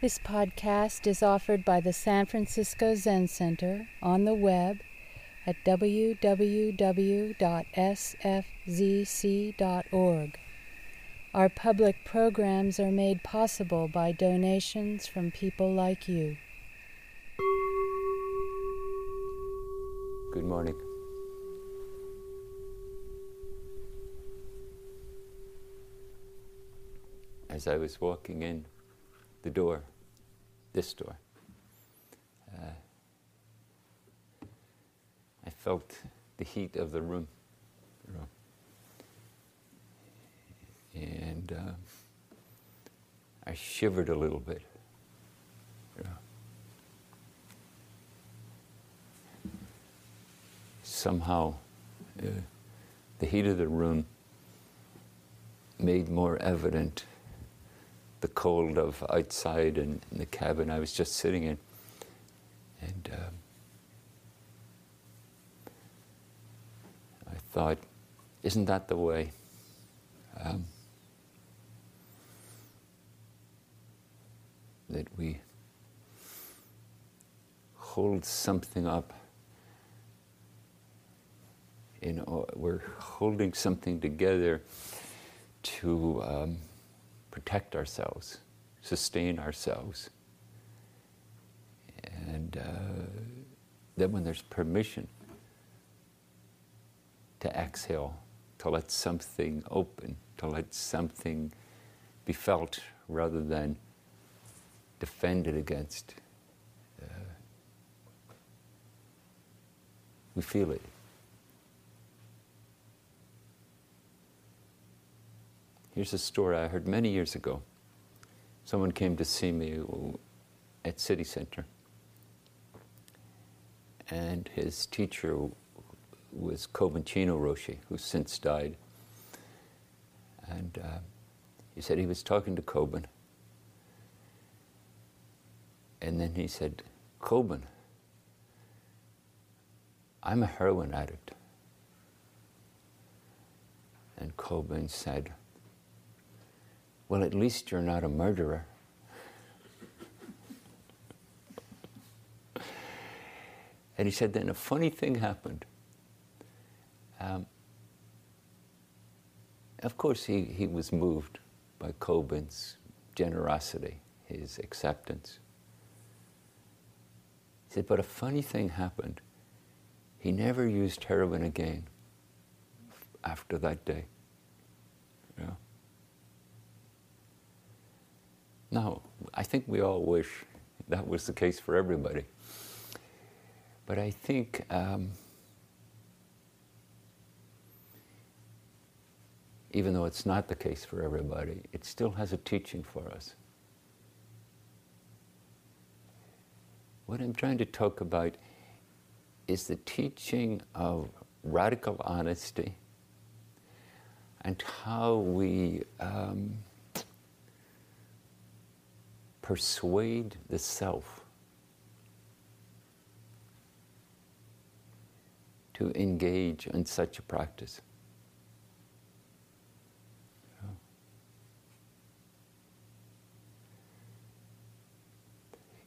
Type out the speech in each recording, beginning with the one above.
This podcast is offered by the San Francisco Zen Center on the web at www.sfzc.org. Our public programs are made possible by donations from people like you. Good morning. As I was walking in the door, this door, uh, I felt the heat of the room. And uh, I shivered a little bit. Somehow, uh, the heat of the room made more evident the cold of outside and in the cabin I was just sitting in. And um, I thought, isn't that the way? Um, that we hold something up. Know, we're holding something together to um, protect ourselves, sustain ourselves. And uh, then when there's permission to exhale, to let something open, to let something be felt rather than defended against, uh, we feel it. Here's a story I heard many years ago. Someone came to see me at City Center, and his teacher was Kobun Chino Roshi, who since died. And uh, he said he was talking to Kobun, and then he said, Kobun, I'm a heroin addict. And Kobun said, well, at least you're not a murderer. and he said, then a funny thing happened. Um, of course, he, he was moved by Kobun's generosity, his acceptance. He said, but a funny thing happened. He never used heroin again after that day. Yeah. Now, I think we all wish that was the case for everybody. But I think um, even though it's not the case for everybody, it still has a teaching for us. What I'm trying to talk about is the teaching of radical honesty and how we um, persuade the self to engage in such a practice.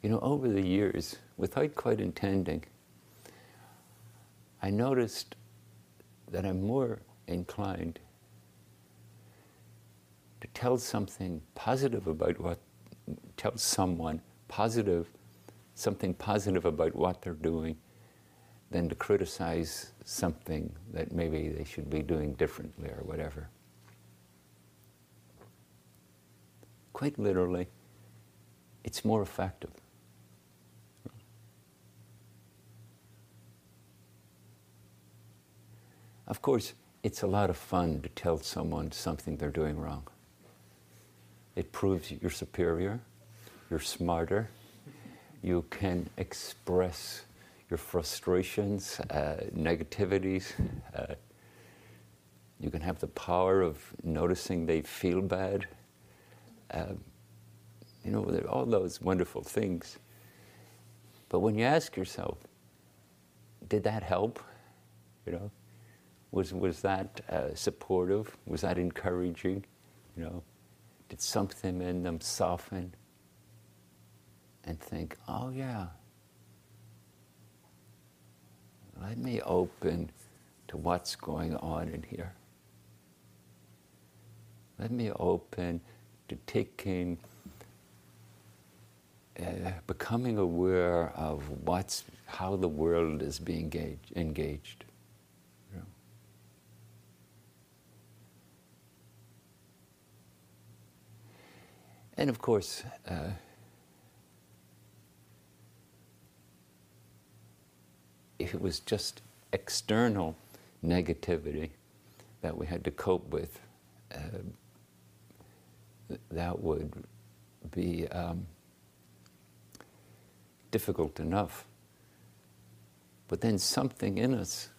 You know, over the years, without quite intending, I noticed that I'm more inclined to tell something positive about what tell someone positive, something positive about what they're doing, than to criticize something that maybe they should be doing differently or whatever. Quite literally, it's more effective. Of course, it's a lot of fun to tell someone something they're doing wrong. It proves you're superior, you're smarter, you can express your frustrations, uh, negativities. Uh, you can have the power of noticing they feel bad. Um, you know, all those wonderful things. But when you ask yourself, did that help? You know, was was that uh, supportive? Was that encouraging? You know, did something in them soften? and think, oh, yeah, let me open to what's going on in here. Let me open to taking, uh, becoming aware of what's, how the world is being engaged you know. And of course, uh, if it was just external negativity that we had to cope with, uh, that would be um, difficult enough. But then something in us,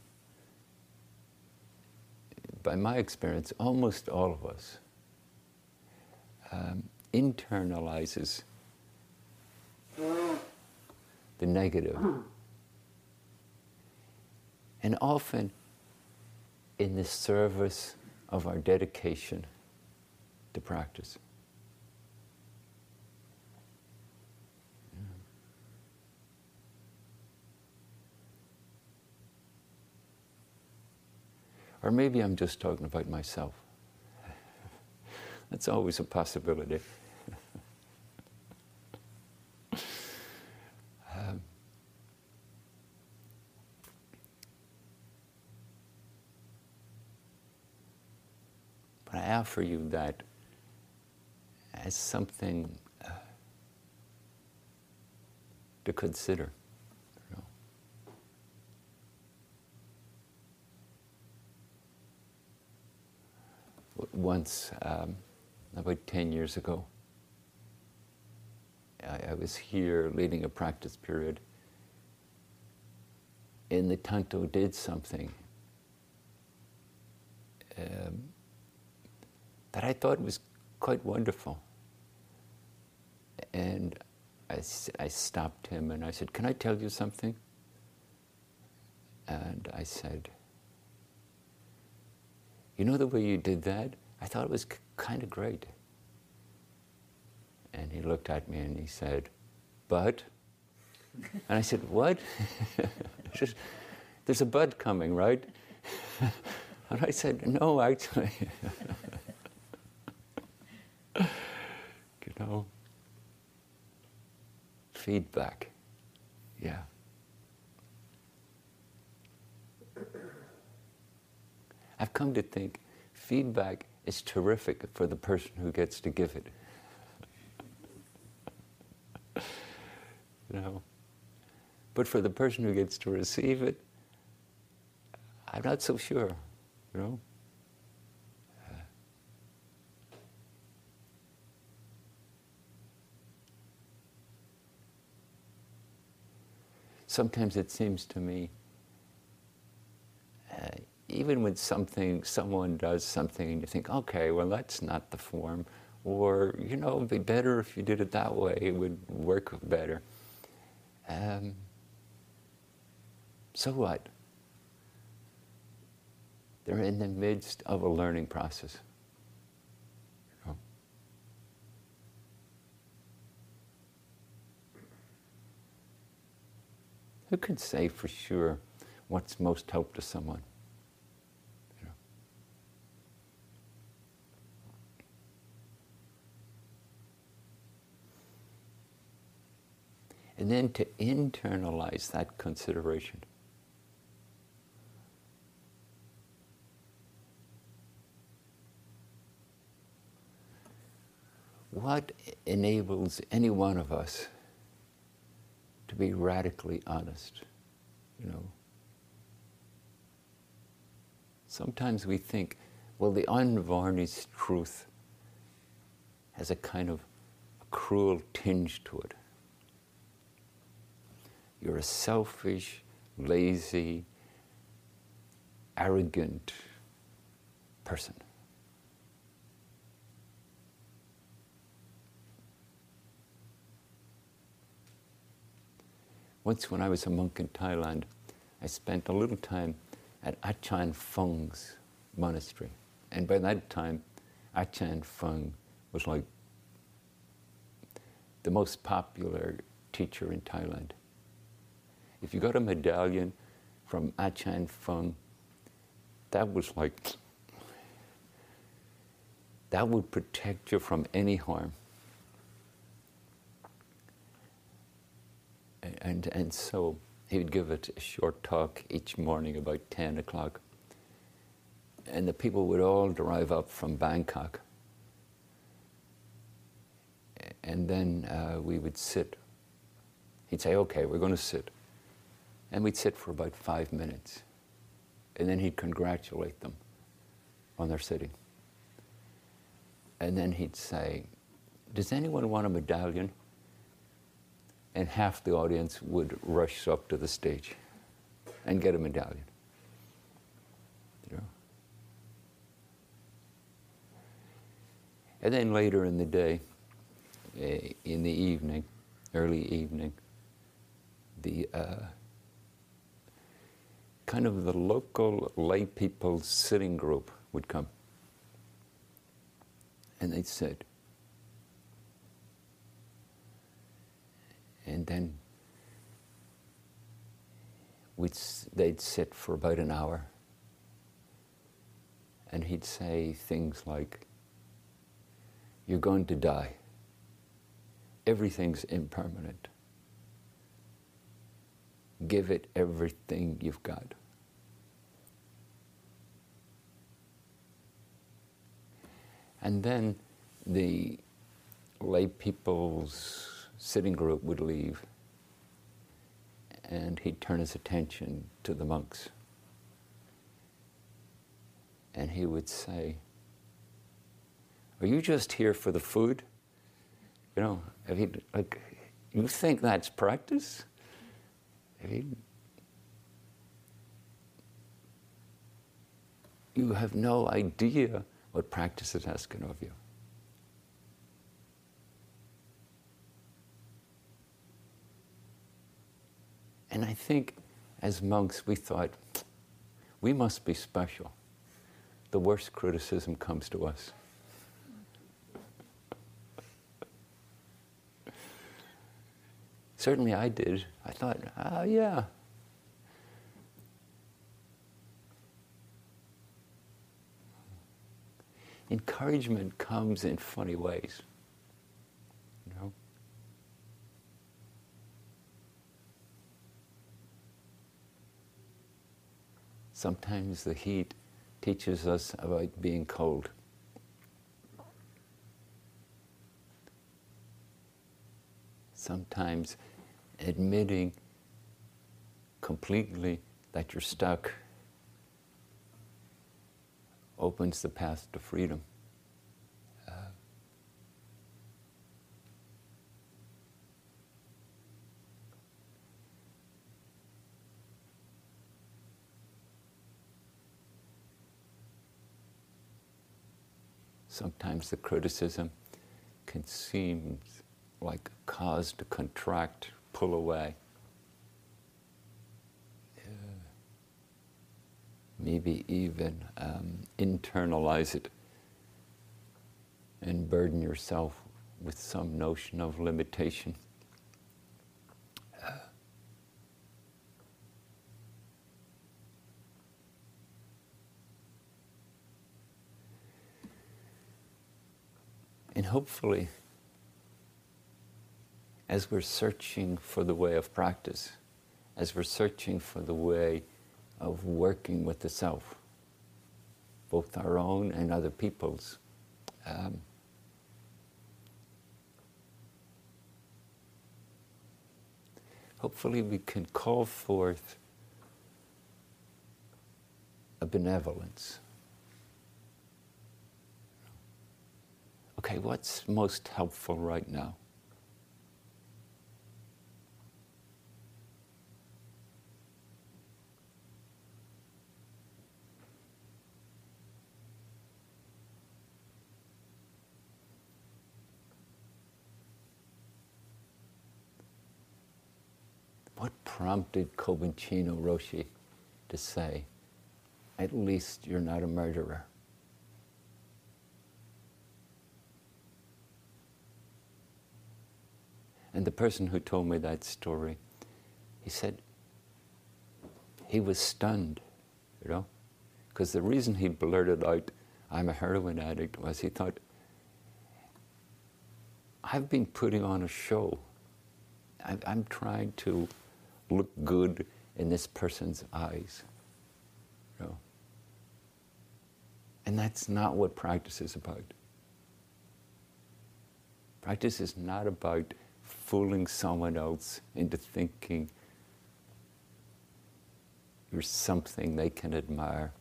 by my experience, almost all of us, um, internalizes the negative. And often, in the service of our dedication to practice. Or maybe I'm just talking about myself. That's always a possibility. um, but I offer you that as something uh, to consider. Once, um, about 10 years ago, I, I, was here leading a practice period, and the Tanto did something um, that I thought was quite wonderful. And I, I stopped him and I said, Can I tell you something? And I said, You know the way you did that? I thought it was c- kind of great. And he looked at me and he said, But? And I said, What? Just, There's a bud coming, right? and I said, No, actually. you know, feedback. Yeah. I've come to think feedback is terrific for the person who gets to give it. you know. But for the person who gets to receive it, I'm not so sure, you know. Sometimes it seems to me, uh, even when something, someone does something and you think, okay, well, that's not the form, or, you know, it'd be better if you did it that way, it would work better. Um, so what? They're in the midst of a learning process. Who can say for sure what's most help to someone? You know? And then to internalize that consideration. What enables any one of us to be radically honest, you know. Sometimes we think, well, the unvarnished truth has a kind of cruel tinge to it. You're a selfish, lazy, arrogant person. Once, when I was a monk in Thailand, I spent a little time at Achan Fung's monastery. And by that time, Achan Fung was like the most popular teacher in Thailand. If you got a medallion from Achan Fung, that was like, that would protect you from any harm. And, and so he would give it a short talk each morning about 10 o'clock. And the people would all drive up from Bangkok. And then uh, we would sit. He'd say, okay, we're going to sit. And we'd sit for about five minutes. And then he'd congratulate them on their sitting. And then he'd say, Does anyone want a medallion? And half the audience would rush up to the stage and get a medallion. You know? And then later in the day, uh, in the evening, early evening, the uh, kind of the local lay people's sitting group would come. And they'd said, and then we'd, they'd sit for about an hour. And he'd say things like, You're going to die. Everything's impermanent. Give it everything you've got. And then the lay people's sitting group would leave and he'd turn his attention to the monks. And he would say, Are you just here for the food? You know, have you, like, you think that's practice? Have you, you have no idea what practice is asking of you. And I think as monks, we thought, we must be special. The worst criticism comes to us. Certainly I did. I thought, oh, yeah. Encouragement comes in funny ways. Sometimes the heat teaches us about being cold. Sometimes admitting completely that you're stuck opens the path to freedom. Sometimes the criticism can seem like a cause to contract, pull away. Maybe even um, internalize it and burden yourself with some notion of limitation. And hopefully, as we're searching for the way of practice, as we're searching for the way of working with the self, both our own and other people's, um, hopefully we can call forth a benevolence okay, what's most helpful right now? What prompted Kobun Chino Roshi to say, at least you're not a murderer? And the person who told me that story, he said he was stunned, you know, because the reason he blurted out, I'm a heroin addict, was he thought, I've been putting on a show. I'm trying to look good in this person's eyes. You know? And that's not what practice is about. Practice is not about fooling someone else into thinking you're something they can admire.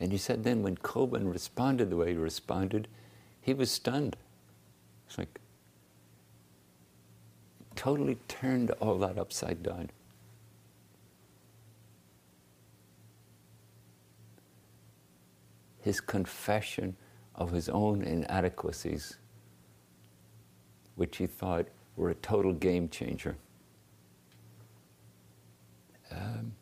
And he said then when Kobun responded the way he responded, he was stunned. It's like totally turned all that upside down. His confession of his own inadequacies, which he thought were a total game changer. Um,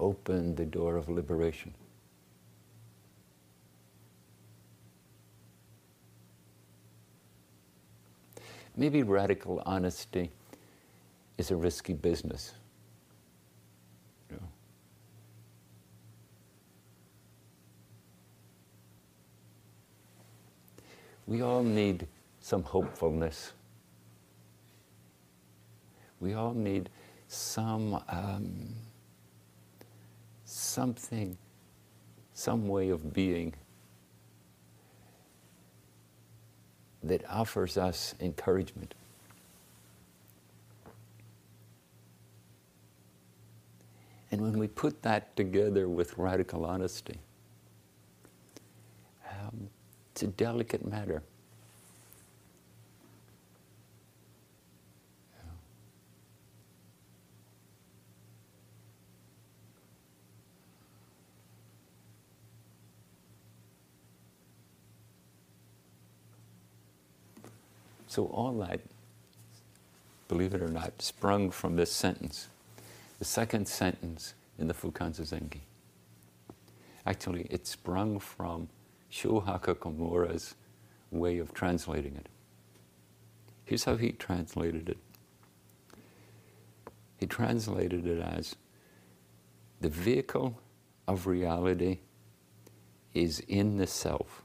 opened the door of liberation. Maybe radical honesty is a risky business. You know. We all need some hopefulness. We all need some um, something, some way of being that offers us encouragement. And when we put that together with radical honesty, it's a delicate matter. So all that, believe it or not, sprung from this sentence. The second sentence in the Fukan Zazengi. Actually, it sprung from Shohaku Okumura's way of translating it. Here's how he translated it. He translated it as the vehicle of reality is in the self.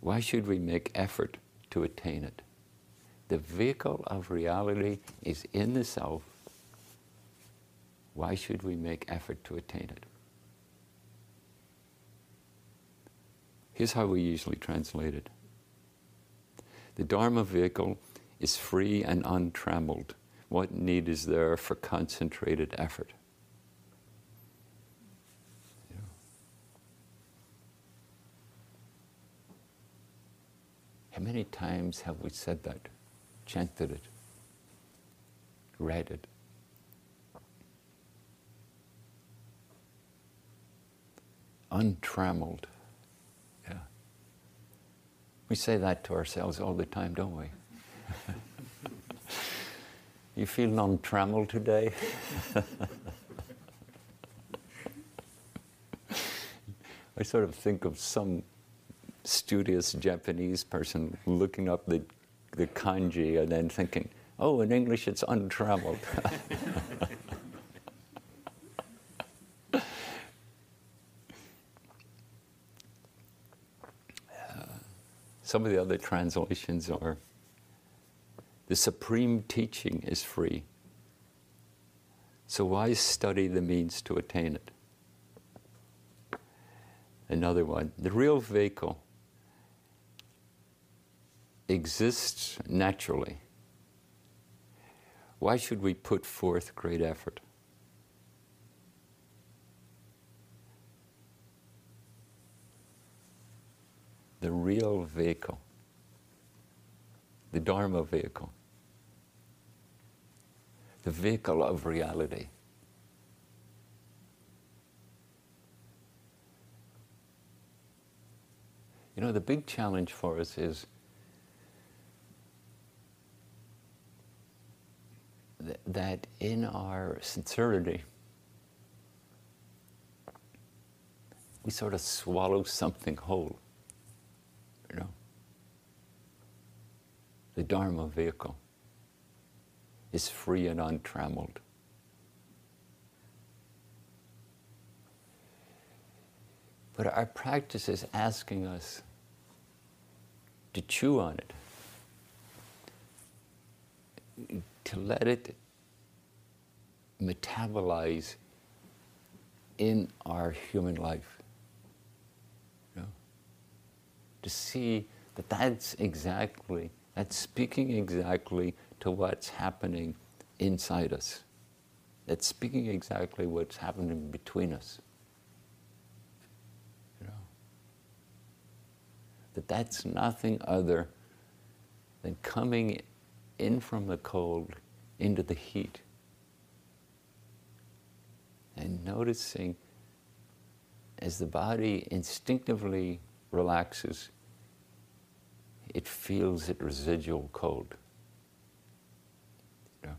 Why should we make effort to attain it? The vehicle of reality is in the self. Why should we make effort to attain it? Here's how we usually translate it The Dharma vehicle is free and untrammeled. What need is there for concentrated effort? How many times have we said that, chanted it, read it? Untrammeled. We say that to ourselves all the time, don't we? you feel untrammeled today? I sort of think of some studious Japanese person looking up the, the kanji and then thinking, oh, in English it's untrammeled. some of the other translations are the supreme teaching is free. So why study the means to attain it? Another one, the real vehicle exists naturally. Why should we put forth great effort? The real vehicle, the Dharma vehicle, the vehicle of reality. You know, the big challenge for us is that in our sincerity, we sort of swallow something whole. You know? The Dharma vehicle is free and untrammeled. But our practice is asking us to chew on it, to let it metabolize in our human life. You know? To see that that's exactly, that's speaking exactly to what's happening inside us. That's speaking exactly what's happening between us. You know? That that's nothing other than coming in from the cold into the heat and noticing as the body instinctively relaxes, it feels its residual cold. Know?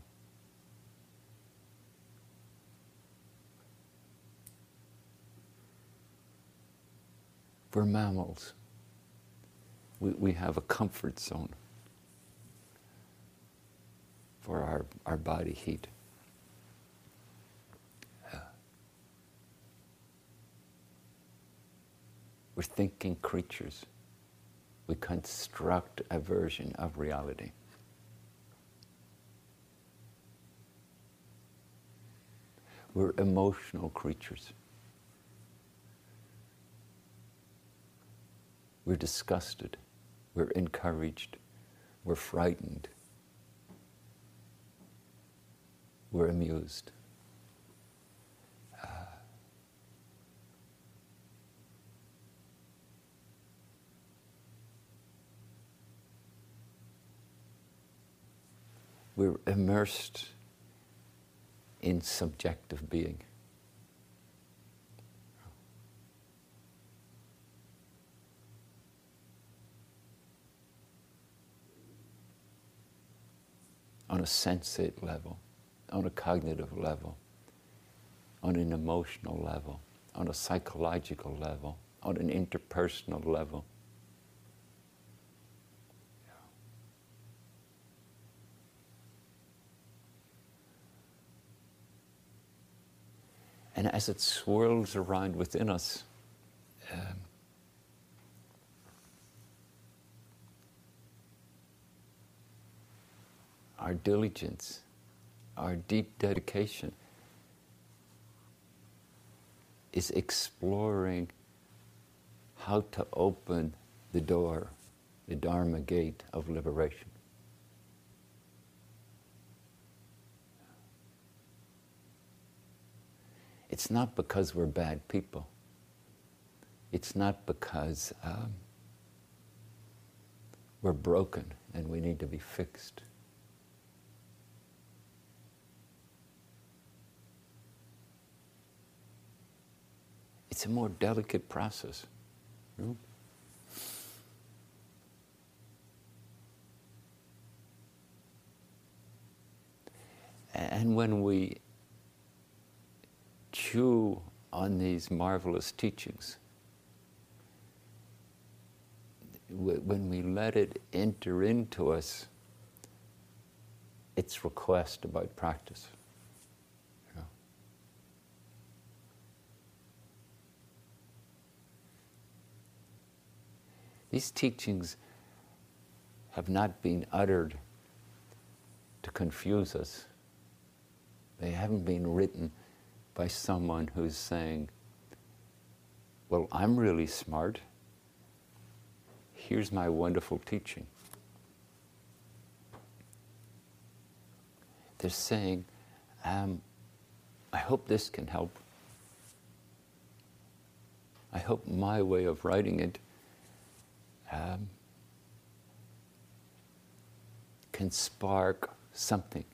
We're mammals. We, we have a comfort zone for our, our body heat. We're thinking creatures. We construct a version of reality. We're emotional creatures. We're disgusted. We're encouraged. We're frightened. We're amused. We're immersed in subjective being. On a sensate level, on a cognitive level, on an emotional level, on a psychological level, on an interpersonal level. And as it swirls around within us, um, our diligence, our deep dedication is exploring how to open the door, the Dharma gate of liberation. It's not because we're bad people. It's not because um, we're broken and we need to be fixed. It's a more delicate process. And when we chew on these marvelous teachings, when we let it enter into us, its request about practice. These teachings have not been uttered to confuse us. They haven't been written by someone who's saying, Well, I'm really smart. Here's my wonderful teaching. They're saying, um, I hope this can help. I hope my way of writing it um, can spark something,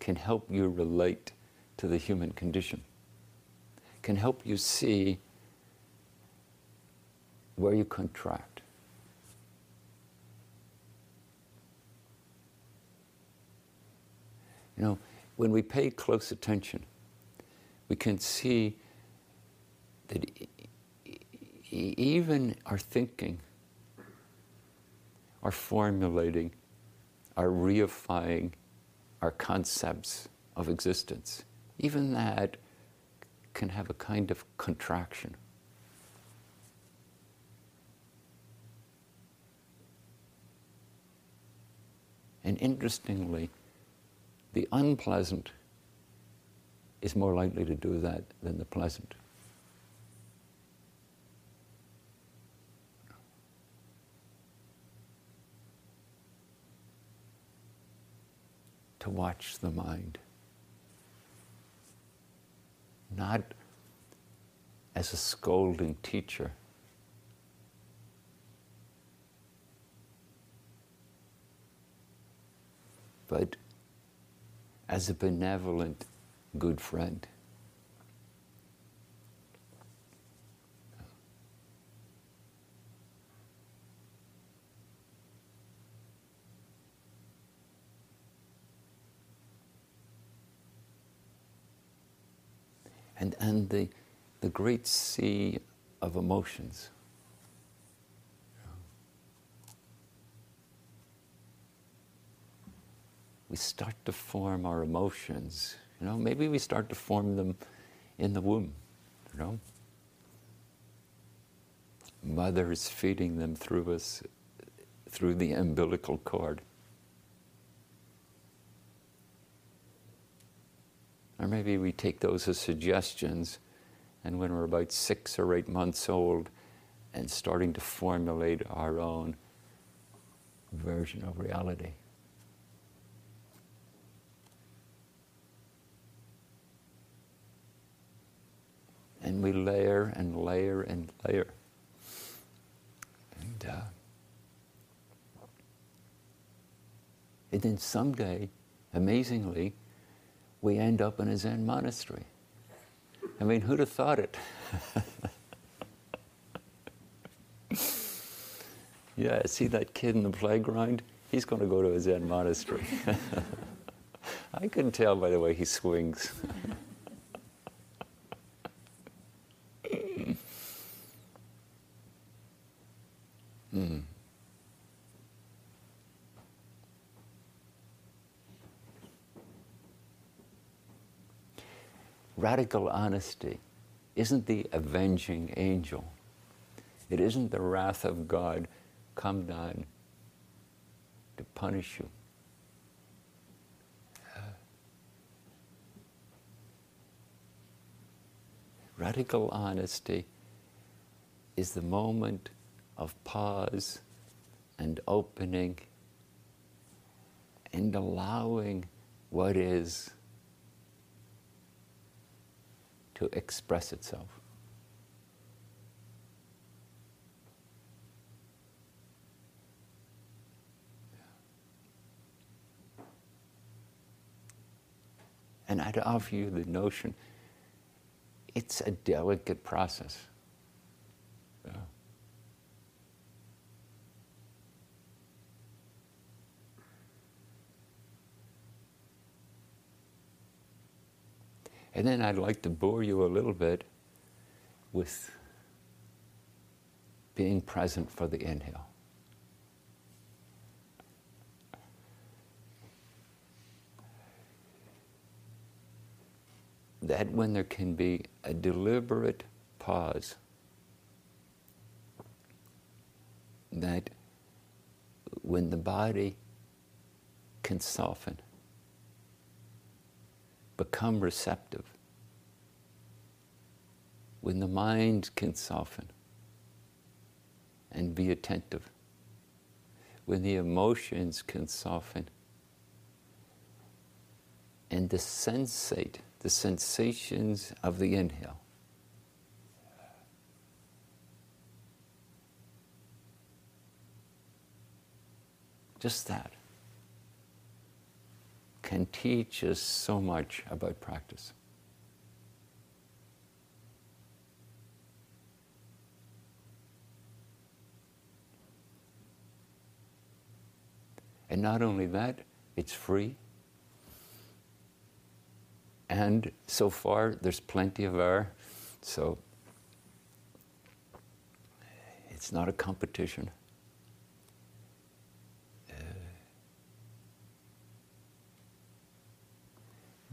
can help you relate to the human condition can help you see where you contract. You know, when we pay close attention, we can see that even our thinking, our formulating, our reifying our concepts of existence, even that can have a kind of contraction. And interestingly, the unpleasant is more likely to do that than the pleasant. To watch the mind. Not as a scolding teacher. But as a benevolent good friend. And, and the, the great sea of emotions. we start to form our emotions. You know, maybe we start to form them in the womb, you know. Mother is feeding them through us, through the umbilical cord. Or maybe we take those as suggestions, and when we're about six or eight months old and starting to formulate our own version of reality. and we layer and layer and layer. And, uh, and then someday, amazingly, we end up in a Zen monastery. I mean, who'd have thought it? yeah, see that kid in the playground? He's going to go to a Zen monastery. I couldn't tell by the way he swings. Mm. Radical honesty isn't the avenging angel. It isn't the wrath of God come down to punish you. Radical honesty is the moment of pause and opening and allowing what is to express itself. And I'd offer you the notion it's a delicate process. Yeah. And then I'd like to bore you a little bit with being present for the inhale. That when there can be a deliberate pause, that when the body can soften, become receptive, when the mind can soften and be attentive, when the emotions can soften and the sensate the sensations of the inhale. Just that can teach us so much about practice. And not only that, it's free. And so far, there's plenty of air, so it's not a competition.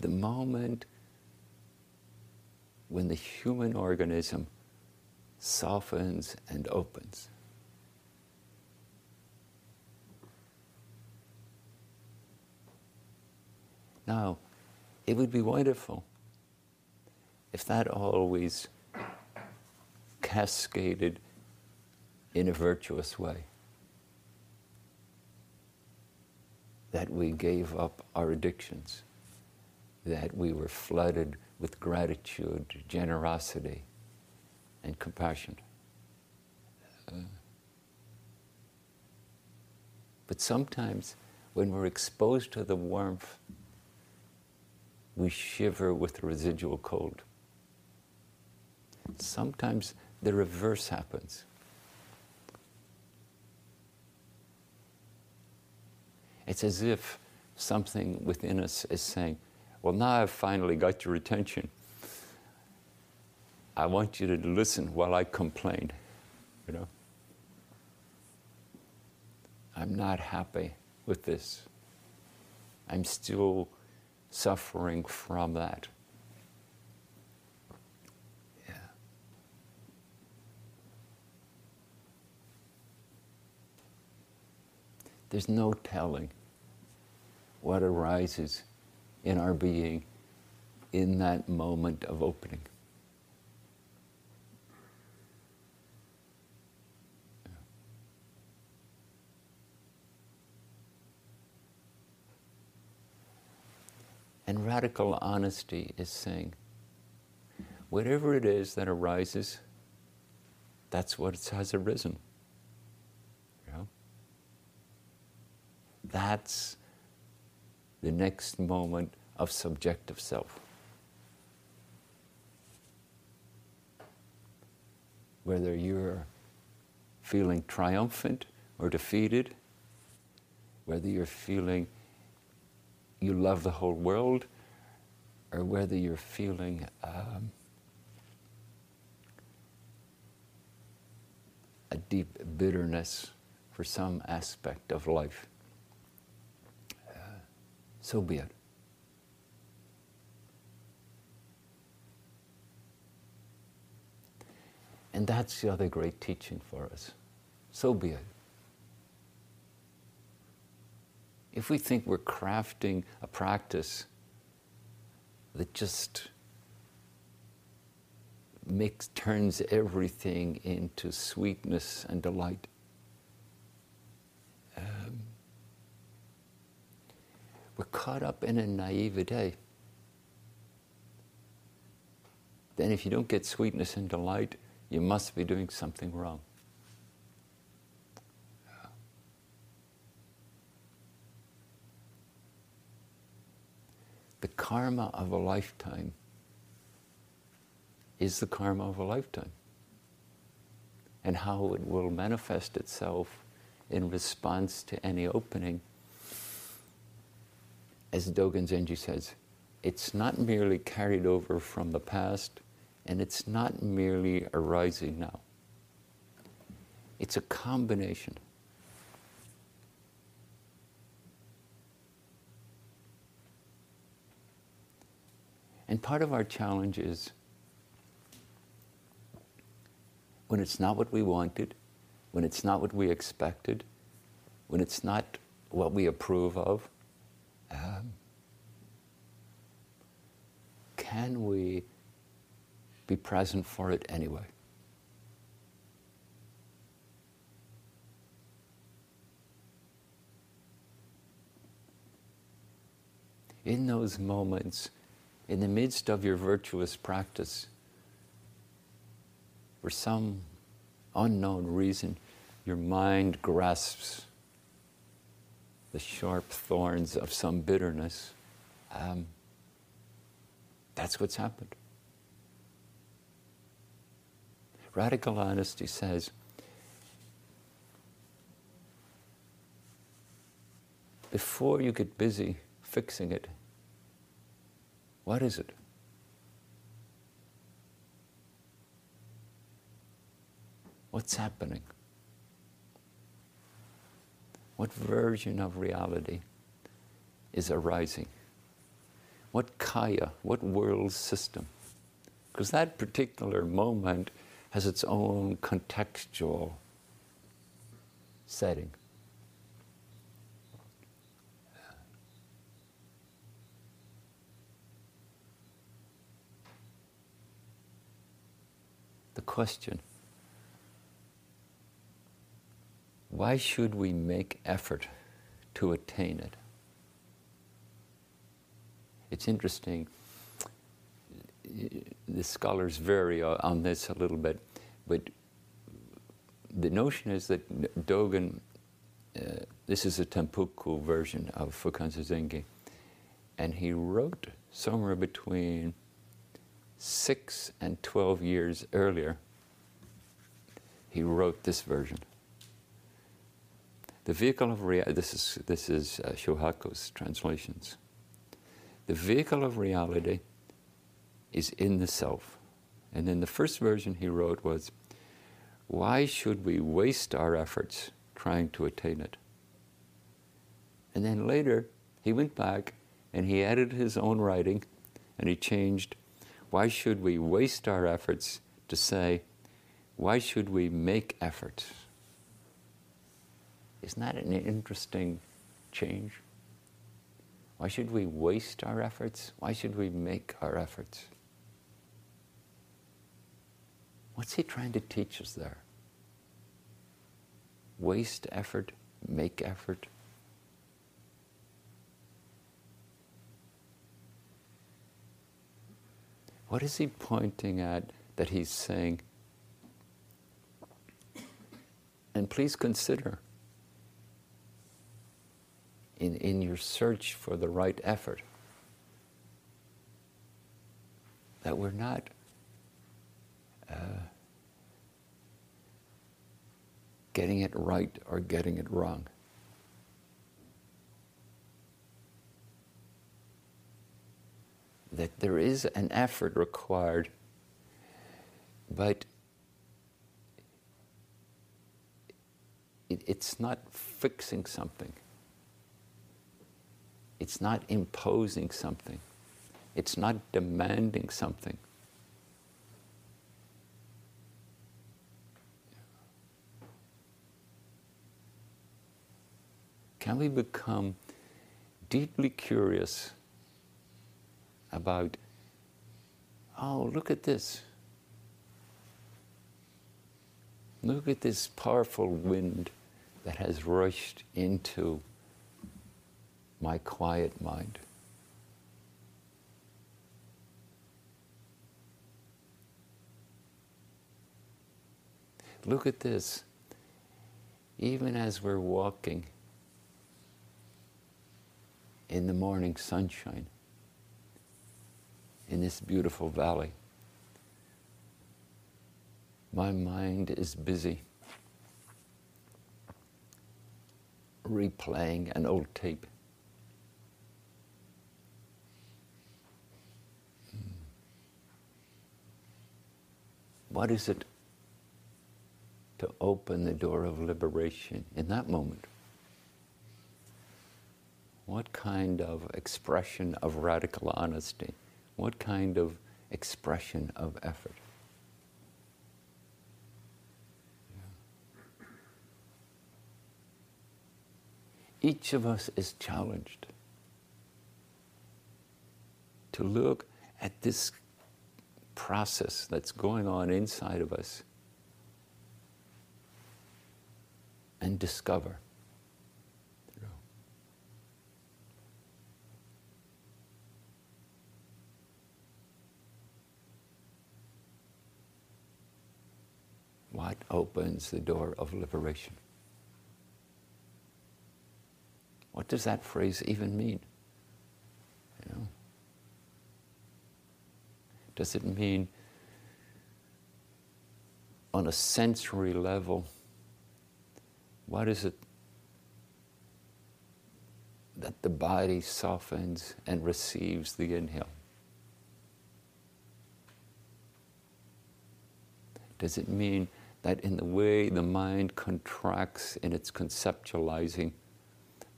The moment when the human organism softens and opens, Now, it would be wonderful if that always cascaded in a virtuous way. That we gave up our addictions, that we were flooded with gratitude, generosity, and compassion. Uh, but sometimes when we're exposed to the warmth we shiver with the residual cold. Sometimes the reverse happens. It's as if something within us is saying, Well, now I've finally got your attention. I want you to listen while I complain. You know? I'm not happy with this. I'm still suffering from that. Yeah. There's no telling what arises in our being in that moment of opening. And radical honesty is saying, whatever it is that arises, that's what has arisen. That's the next moment of subjective self. Whether you're feeling triumphant or defeated, whether you're feeling you love the whole world or whether you're feeling um, a deep bitterness for some aspect of life. So be it. And that's the other great teaching for us. So be it. if we think we're crafting a practice that just makes turns everything into sweetness and delight. Um, we're caught up in a naivete. Then, if you don't get sweetness and delight, you must be doing something wrong. the karma of a lifetime is the karma of a lifetime. And how it will manifest itself in response to any opening. As Dogen Zenji says, it's not merely carried over from the past, and it's not merely arising now. It's a combination. And part of our challenge is when it's not what we wanted, when it's not what we expected, when it's not what we approve of, um, can we be present for it anyway? In those moments, in the midst of your virtuous practice, for some unknown reason, your mind grasps the sharp thorns of some bitterness, um, that's what's happened. Radical honesty says, before you get busy fixing it, What is it? What's happening? What version of reality is arising? What kaya, what world system? Because that particular moment has its own contextual setting. The question why should we make effort to attain it? It's interesting, the scholars vary on this a little bit, but the notion is that Dogen, uh, this is a Tempuku version of Fukan Zazengi, and he wrote somewhere between six and 12 years earlier, he wrote this version. The vehicle of reality, this is, this is uh, Shohaku's translations. The vehicle of reality is in the self. And then the first version he wrote was, Why should we waste our efforts trying to attain it? And then later, he went back and he added his own writing and he changed, Why should we waste our efforts to say, Why should we make efforts? Isn't that an interesting change? Why should we waste our efforts? Why should we make our efforts? What's he trying to teach us there? Waste effort, make effort. What is he pointing at that he's saying? And please consider in, in your search for the right effort. That we're not uh, getting it right or getting it wrong. That there is an effort required, but it, it's not fixing something. It's not imposing something. It's not demanding something. Can we become deeply curious about, oh, look at this. Look at this powerful wind that has rushed into my quiet mind. Look at this. Even as we're walking in the morning sunshine in this beautiful valley, my mind is busy replaying an old tape. What is it to open the door of liberation in that moment? What kind of expression of radical honesty? What kind of expression of effort? Each of us is challenged to look at this process that's going on inside of us and discover. What opens the door of liberation? What does that phrase even mean? Does it mean on a sensory level? What is it that the body softens and receives the inhale? Does it mean that in the way the mind contracts in its conceptualizing,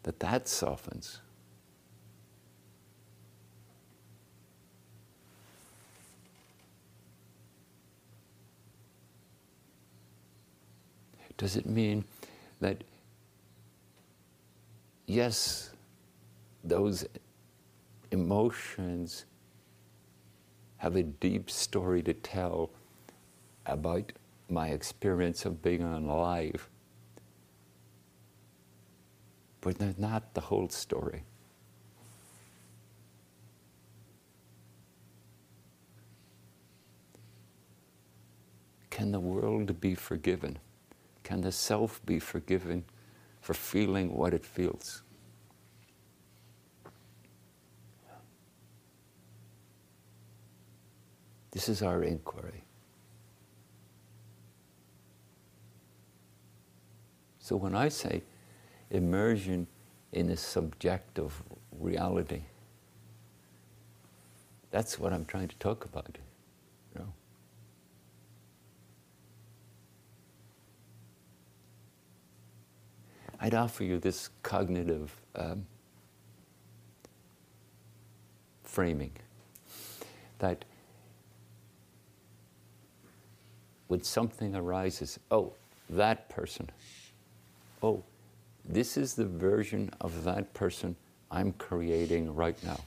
that that softens? Does it mean that, yes, those emotions have a deep story to tell about my experience of being alive, but they're not the whole story. Can the world be forgiven? Can the self be forgiven for feeling what it feels? This is our inquiry. So when I say immersion in a subjective reality, that's what I'm trying to talk about. You know? I'd offer you this cognitive um, framing that when something arises, oh, that person, oh, this is the version of that person I'm creating right now.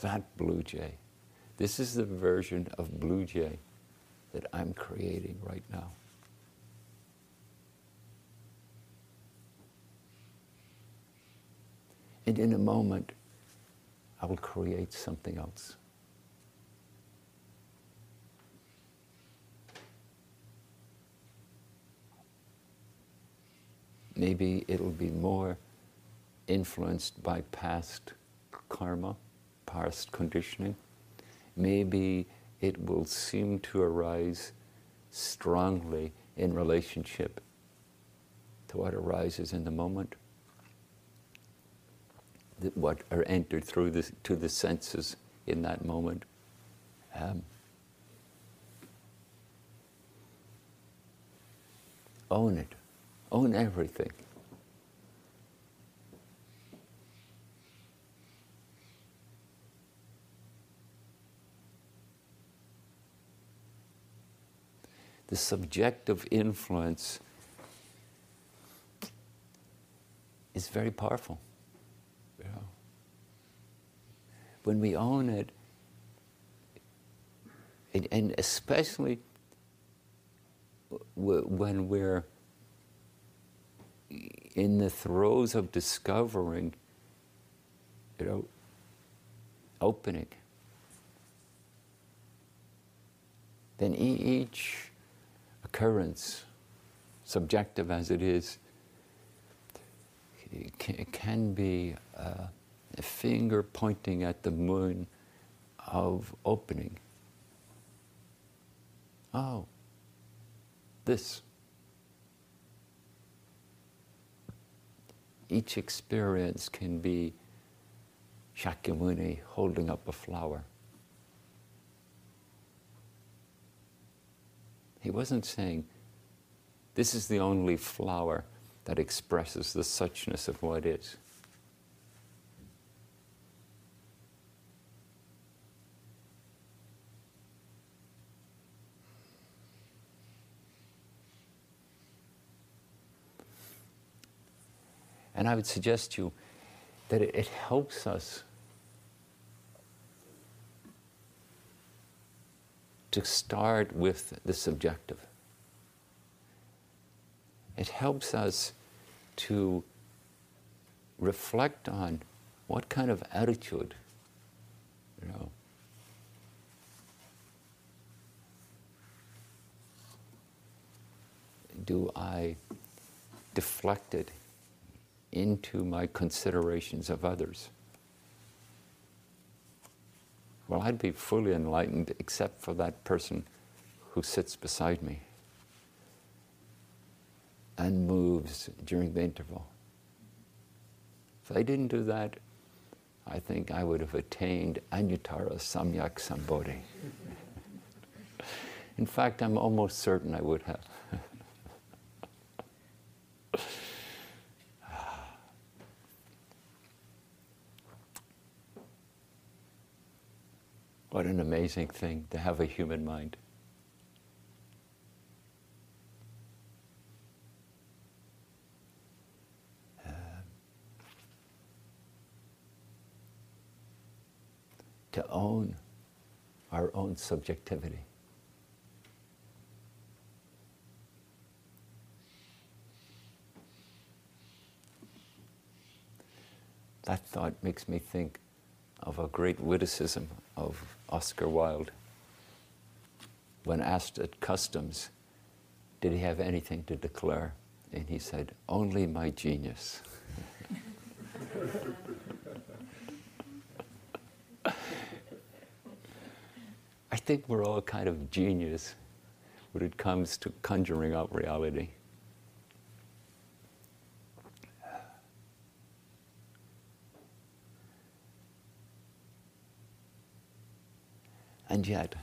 That blue jay. This is the version of blue jay that I'm creating right now. And in a moment, I will create something else. Maybe it'll be more influenced by past karma, past conditioning. Maybe it will seem to arise strongly in relationship to what arises in the moment what are entered through the, to the senses in that moment. Um, own it, own everything. The subjective influence is very powerful. When we own it, and especially when we're in the throes of discovering, you know, opening, then each occurrence, subjective as it is, can be. Uh, a finger pointing at the moon of opening. Oh, this. Each experience can be Shakyamuni holding up a flower. He wasn't saying, this is the only flower that expresses the suchness of what is. And I would suggest to you that it, it helps us to start with the subjective. It helps us to reflect on what kind of attitude, you know, do I deflect it into my considerations of others. Well, I'd be fully enlightened except for that person who sits beside me and moves during the interval. If I didn't do that, I think I would have attained Anuttara Samyak Sambodhi. In fact, I'm almost certain I would have. What an amazing thing to have a human mind. Um, to own our own subjectivity. That thought makes me think of a great witticism of Oscar Wilde. When asked at customs, did he have anything to declare? And he said, Only my genius. I think we're all kind of genius when it comes to conjuring up reality. And yet,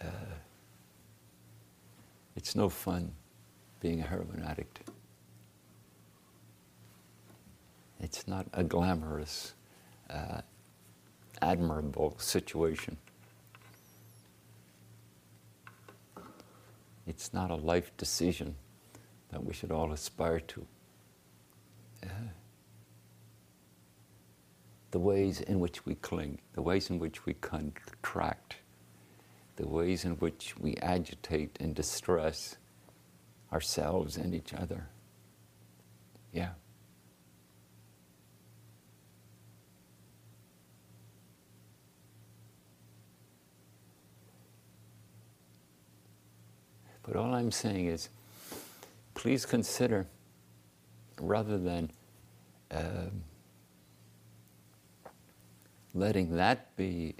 uh, it's no fun being a heroin addict. It's not a glamorous, uh, admirable situation. It's not a life decision that we should all aspire to. Yeah. The ways in which we cling, the ways in which we contract, the ways in which we agitate and distress ourselves and each other. Yeah. But all I'm saying is, please consider, rather than uh, letting that be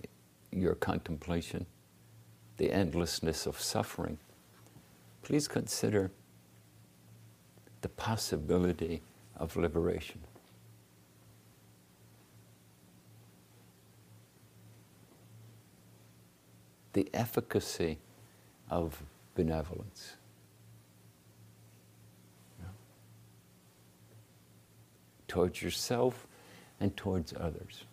your contemplation, the endlessness of suffering, please consider the possibility of liberation. The efficacy of benevolence. Towards yourself and towards others.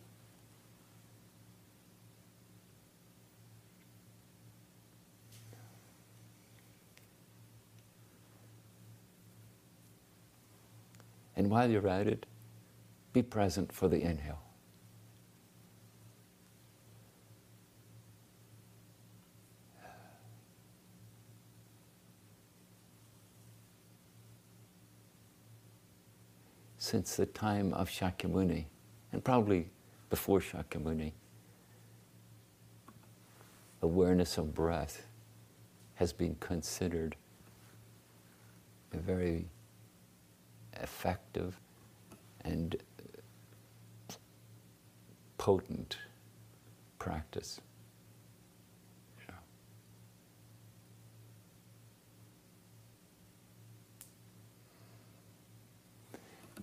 And while you're at it, be present for the inhale. since the time of Shakyamuni, and probably before Shakyamuni, awareness of breath has been considered a very effective and potent practice.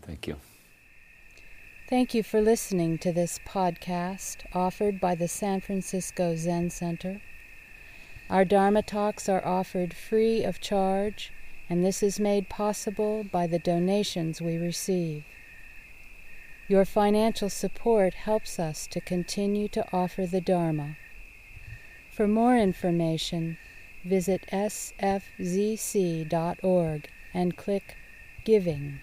Thank you. Thank you for listening to this podcast offered by the San Francisco Zen Center. Our Dharma talks are offered free of charge, and this is made possible by the donations we receive. Your financial support helps us to continue to offer the Dharma. For more information, visit sfzc.org and click Giving.